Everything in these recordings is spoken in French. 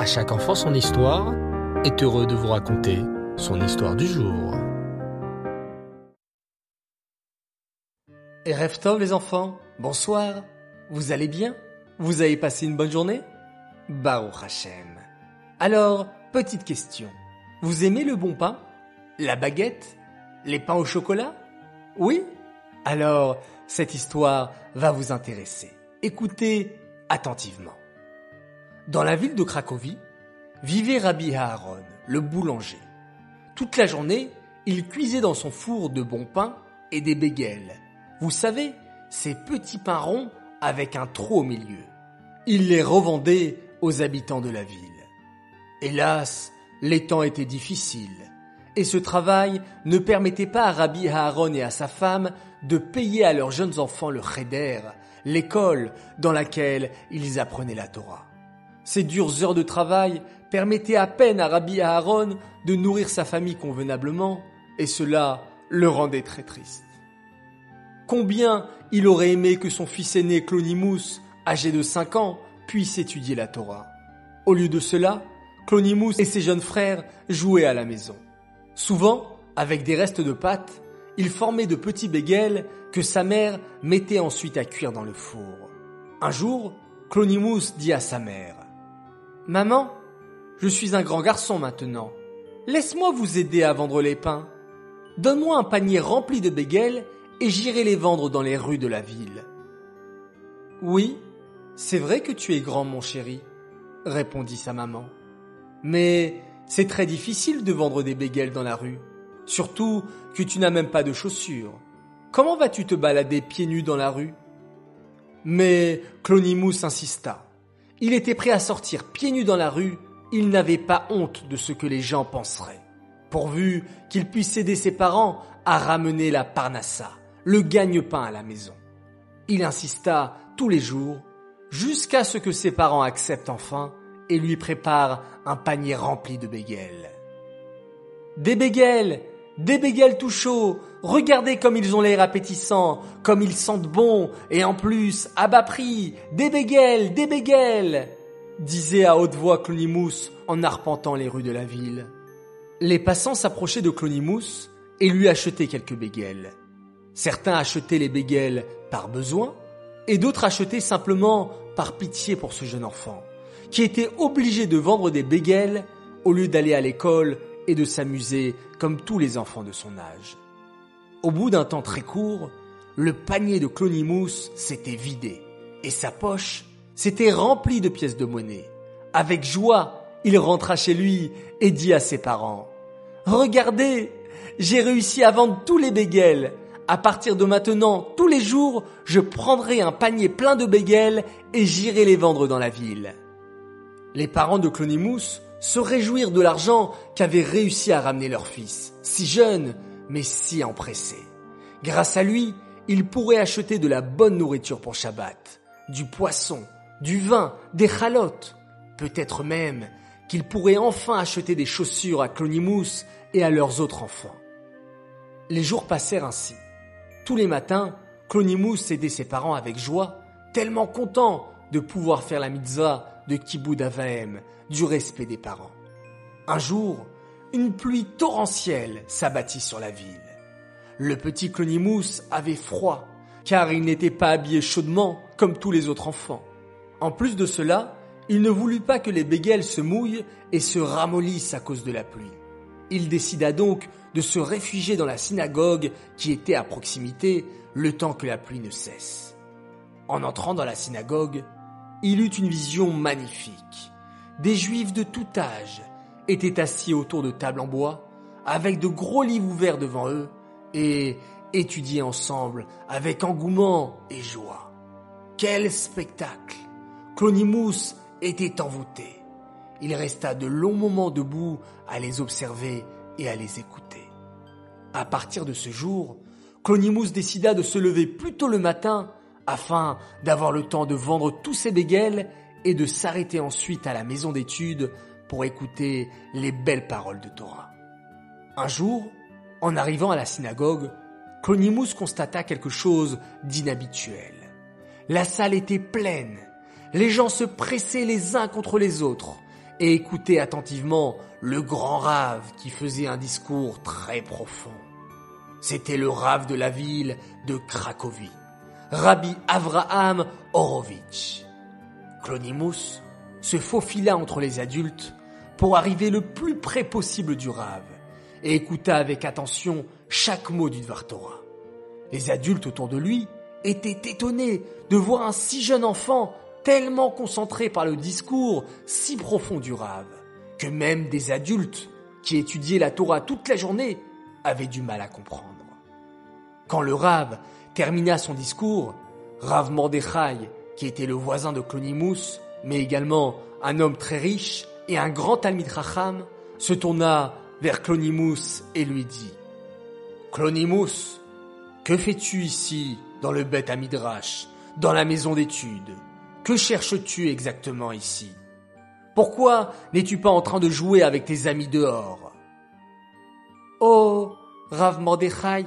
À chaque enfant son histoire est heureux de vous raconter son histoire du jour. Et Tov les enfants, bonsoir. Vous allez bien? Vous avez passé une bonne journée? Baruch Hashem. Alors, petite question. Vous aimez le bon pain? La baguette? Les pains au chocolat? Oui? Alors, cette histoire va vous intéresser. Écoutez attentivement. Dans la ville de Cracovie, vivait Rabbi Aaron, le boulanger. Toute la journée, il cuisait dans son four de bons pains et des bégels. Vous savez, ces petits pains ronds avec un trou au milieu. Il les revendait aux habitants de la ville. Hélas, les temps étaient difficiles, et ce travail ne permettait pas à Rabbi Aaron et à sa femme de payer à leurs jeunes enfants le cheder, l'école dans laquelle ils apprenaient la Torah. Ces dures heures de travail permettaient à peine à Rabbi Aaron de nourrir sa famille convenablement, et cela le rendait très triste. Combien il aurait aimé que son fils aîné Clonimous, âgé de 5 ans, puisse étudier la Torah. Au lieu de cela, Clonimous et ses jeunes frères jouaient à la maison. Souvent, avec des restes de pâtes, il formait de petits bégels que sa mère mettait ensuite à cuire dans le four. Un jour, Clonimous dit à sa mère Maman, je suis un grand garçon maintenant. Laisse-moi vous aider à vendre les pains. Donne-moi un panier rempli de bégels et j'irai les vendre dans les rues de la ville. Oui, c'est vrai que tu es grand, mon chéri, répondit sa maman. Mais c'est très difficile de vendre des bégels dans la rue, surtout que tu n'as même pas de chaussures. Comment vas-tu te balader pieds nus dans la rue? Mais Clonimous insista. Il était prêt à sortir pieds nus dans la rue, il n'avait pas honte de ce que les gens penseraient, pourvu qu'il puisse aider ses parents à ramener la parnassa, le gagne-pain à la maison. Il insista tous les jours, jusqu'à ce que ses parents acceptent enfin et lui préparent un panier rempli de bégels. Des bégels Des bégels tout chauds Regardez comme ils ont l'air appétissants, comme ils sentent bon, et en plus, à bas prix Des bégels Des bégels disait à haute voix Clonimous en arpentant les rues de la ville. Les passants s'approchaient de Clonimous et lui achetaient quelques bégels. Certains achetaient les bégels par besoin, et d'autres achetaient simplement par pitié pour ce jeune enfant qui était obligé de vendre des bégels au lieu d'aller à l'école et de s'amuser comme tous les enfants de son âge. Au bout d'un temps très court, le panier de Clonimous s'était vidé et sa poche s'était remplie de pièces de monnaie. Avec joie, il rentra chez lui et dit à ses parents Regardez, j'ai réussi à vendre tous les bégels. À partir de maintenant, tous les jours, je prendrai un panier plein de bégels et j'irai les vendre dans la ville. Les parents de Clonimous se réjouirent de l'argent qu'avait réussi à ramener leur fils, si jeune, mais si empressé. Grâce à lui, ils pourraient acheter de la bonne nourriture pour Shabbat, du poisson, du vin, des chalotes. Peut-être même qu'ils pourraient enfin acheter des chaussures à Clonimous et à leurs autres enfants. Les jours passèrent ainsi. Tous les matins, Clonimous aidait ses parents avec joie, tellement content de pouvoir faire la mitzvah de Avaem, du respect des parents. Un jour, une pluie torrentielle s'abattit sur la ville. Le petit Clonimous avait froid, car il n'était pas habillé chaudement comme tous les autres enfants. En plus de cela, il ne voulut pas que les bégels se mouillent et se ramollissent à cause de la pluie. Il décida donc de se réfugier dans la synagogue qui était à proximité le temps que la pluie ne cesse. En entrant dans la synagogue, il eut une vision magnifique. Des juifs de tout âge étaient assis autour de tables en bois, avec de gros livres ouverts devant eux, et étudiaient ensemble avec engouement et joie. Quel spectacle Clonimous était envoûté. Il resta de longs moments debout à les observer et à les écouter. À partir de ce jour, Clonimous décida de se lever plus tôt le matin afin d'avoir le temps de vendre tous ses bégels et de s'arrêter ensuite à la maison d'études pour écouter les belles paroles de Torah. Un jour, en arrivant à la synagogue, Clonimous constata quelque chose d'inhabituel. La salle était pleine, les gens se pressaient les uns contre les autres, et écoutait attentivement le grand rave qui faisait un discours très profond. C'était le rave de la ville de Cracovie, Rabbi Avraham Horowitz. Clonimus se faufila entre les adultes pour arriver le plus près possible du rave et écouta avec attention chaque mot du Dvar Torah. Les adultes autour de lui étaient étonnés de voir un si jeune enfant tellement concentré par le discours si profond du Rav, que même des adultes qui étudiaient la Torah toute la journée avaient du mal à comprendre. Quand le Rav termina son discours, Rav Mordechai, qui était le voisin de Clonimus, mais également un homme très riche et un grand Talmid Racham, se tourna vers Clonimus et lui dit Clonimus, que fais-tu ici dans le Beth Amidrash, dans la maison d'études? Que cherches-tu exactement ici? Pourquoi n'es-tu pas en train de jouer avec tes amis dehors? Oh, Rav Mordechai,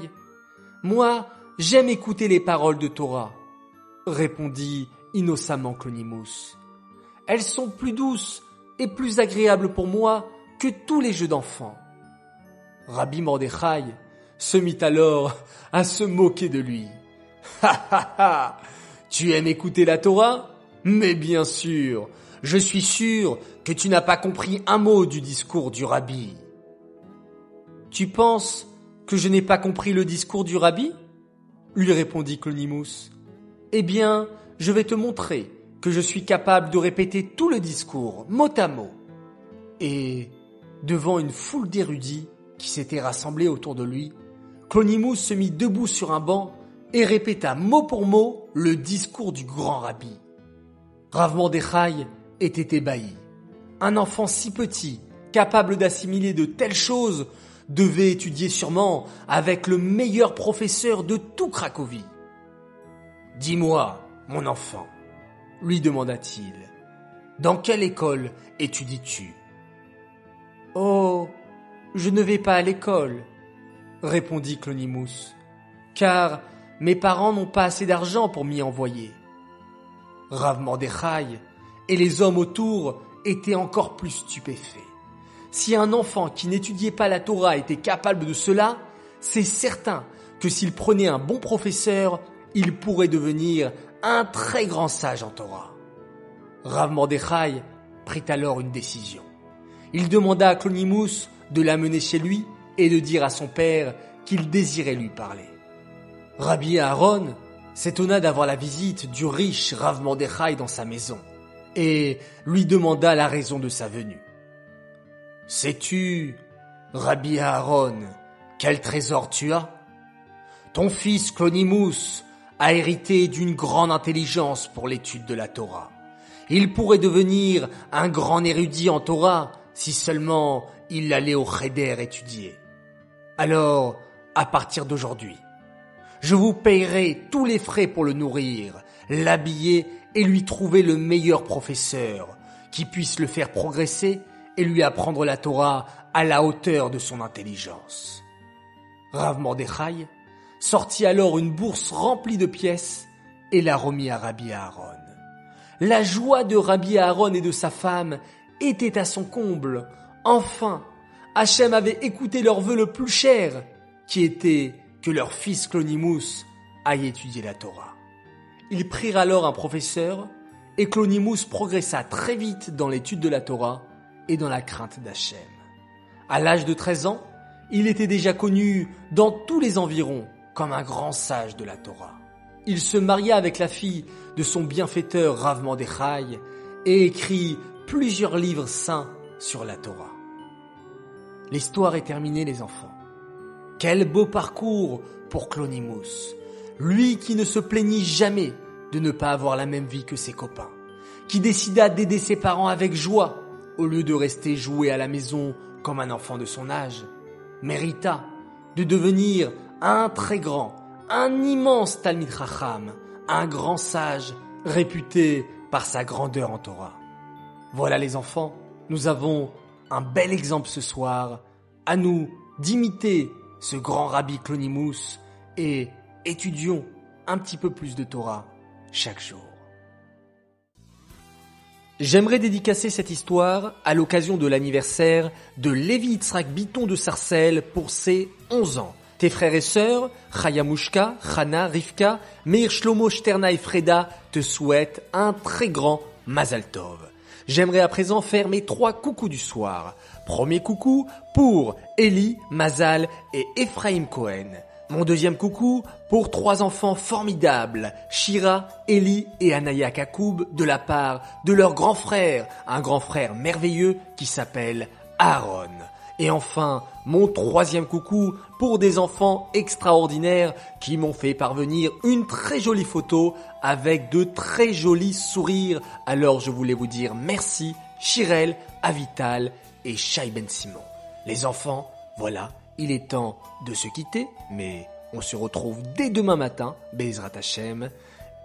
moi, j'aime écouter les paroles de Torah, répondit innocemment Clonimus. Elles sont plus douces et plus agréables pour moi que tous les jeux d'enfants. Rabbi Mordechai se mit alors à se moquer de lui. Ha ha ha Tu aimes écouter la Torah? Mais bien sûr, je suis sûr que tu n'as pas compris un mot du discours du rabbi. Tu penses que je n'ai pas compris le discours du rabbi? Lui répondit Clonimus. Eh bien, je vais te montrer que je suis capable de répéter tout le discours, mot à mot. Et, devant une foule d'érudits qui s'étaient rassemblés autour de lui, Clonimus se mit debout sur un banc et répéta mot pour mot le discours du grand rabbi. Rav Mordechai était ébahi. Un enfant si petit, capable d'assimiler de telles choses, devait étudier sûrement avec le meilleur professeur de tout Cracovie. Dis-moi, mon enfant, lui demanda-t-il, dans quelle école étudies-tu? Oh, je ne vais pas à l'école, répondit Clonimus, car mes parents n'ont pas assez d'argent pour m'y envoyer. Rav Mordechai et les hommes autour étaient encore plus stupéfaits. Si un enfant qui n'étudiait pas la Torah était capable de cela, c'est certain que s'il prenait un bon professeur, il pourrait devenir un très grand sage en Torah. Rav Mordechai prit alors une décision. Il demanda à Clonimus de l'amener chez lui et de dire à son père qu'il désirait lui parler. Rabbi Aaron s'étonna d'avoir la visite du riche Rav Mordechai dans sa maison et lui demanda la raison de sa venue. Sais-tu, Rabbi Aaron, quel trésor tu as? Ton fils Clonimus a hérité d'une grande intelligence pour l'étude de la Torah. Il pourrait devenir un grand érudit en Torah si seulement il allait au Cheder étudier. Alors, à partir d'aujourd'hui, je vous payerai tous les frais pour le nourrir, l'habiller et lui trouver le meilleur professeur qui puisse le faire progresser et lui apprendre la Torah à la hauteur de son intelligence. Rav Mordechai sortit alors une bourse remplie de pièces et la remit à Rabbi Aaron. La joie de Rabbi Aaron et de sa femme était à son comble. Enfin, Hachem avait écouté leur vœu le plus cher, qui était que leur fils Clonimus aille étudier la Torah. Ils prirent alors un professeur, et Clonimus progressa très vite dans l'étude de la Torah et dans la crainte d'Hachem. À l'âge de 13 ans, il était déjà connu dans tous les environs comme un grand sage de la Torah. Il se maria avec la fille de son bienfaiteur Rav et écrit plusieurs livres saints sur la Torah. L'histoire est terminée les enfants. Quel beau parcours pour Clonimus, lui qui ne se plaignit jamais de ne pas avoir la même vie que ses copains, qui décida d'aider ses parents avec joie au lieu de rester jouer à la maison comme un enfant de son âge, mérita de devenir un très grand, un immense Talmid Chacham, un grand sage réputé par sa grandeur en Torah. Voilà les enfants, nous avons un bel exemple ce soir, à nous d'imiter ce grand rabbi Clonimus et étudions un petit peu plus de Torah chaque jour. J'aimerais dédicacer cette histoire à l'occasion de l'anniversaire de Lévi Yitzhak Biton de Sarcelles pour ses 11 ans. Tes frères et sœurs, Chaya Mushka, Chana, Rivka, Meir Shlomo, Shterna et Freda te souhaitent un très grand Mazal Tov. J'aimerais à présent faire mes trois coucous du soir. Premier coucou pour Eli, Mazal et Ephraim Cohen. Mon deuxième coucou pour trois enfants formidables, Shira, Eli et Anaya Kakoub, de la part de leur grand frère, un grand frère merveilleux qui s'appelle Aaron. Et enfin, mon troisième coucou pour des enfants extraordinaires qui m'ont fait parvenir une très jolie photo avec de très jolis sourires. Alors je voulais vous dire merci, Chirel, Avital et Shai Ben Simon. Les enfants, voilà, il est temps de se quitter, mais on se retrouve dès demain matin, Bezrat Hashem,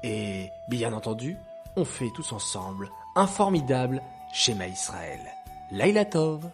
et bien entendu, on fait tous ensemble un formidable schéma Israël. Laila Tov